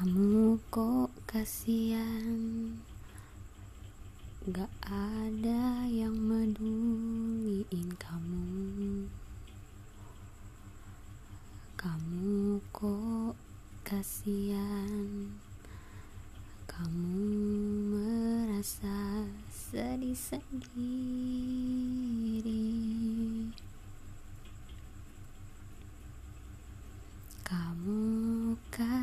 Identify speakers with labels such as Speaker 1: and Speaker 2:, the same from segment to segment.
Speaker 1: Kamu kok kasihan? Gak ada yang meduliin kamu. Kamu kok kasihan? Kamu merasa sedih sendiri Kamu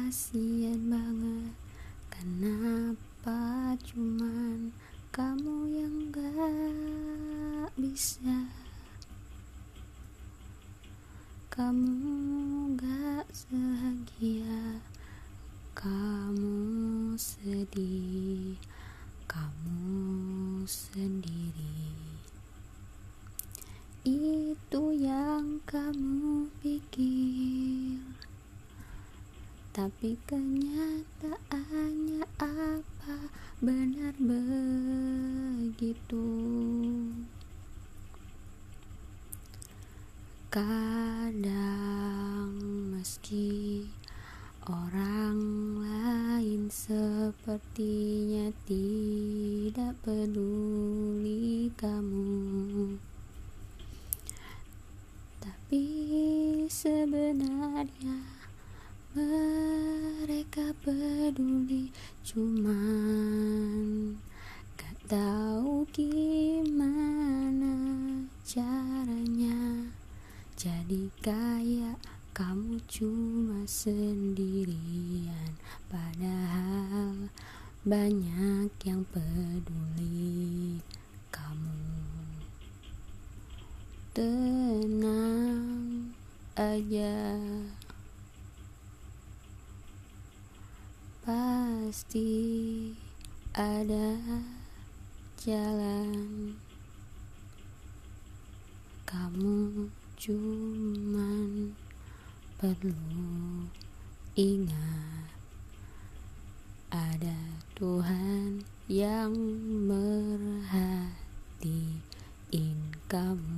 Speaker 1: kasihan banget. Kenapa cuman kamu yang gak bisa? Kamu gak bahagia Kamu sedih Kamu sendiri. Itu yang kamu pikir tapi kenyataannya apa benar begitu? Kadang meski orang lain sepertinya tidak peduli kamu Tapi sebenarnya mereka peduli cuman gak tahu gimana caranya. Jadi kayak kamu cuma sendirian. Padahal banyak yang peduli kamu. Tenang aja pasti ada jalan. Kamu cuman perlu ingat ada Tuhan yang merhatiin kamu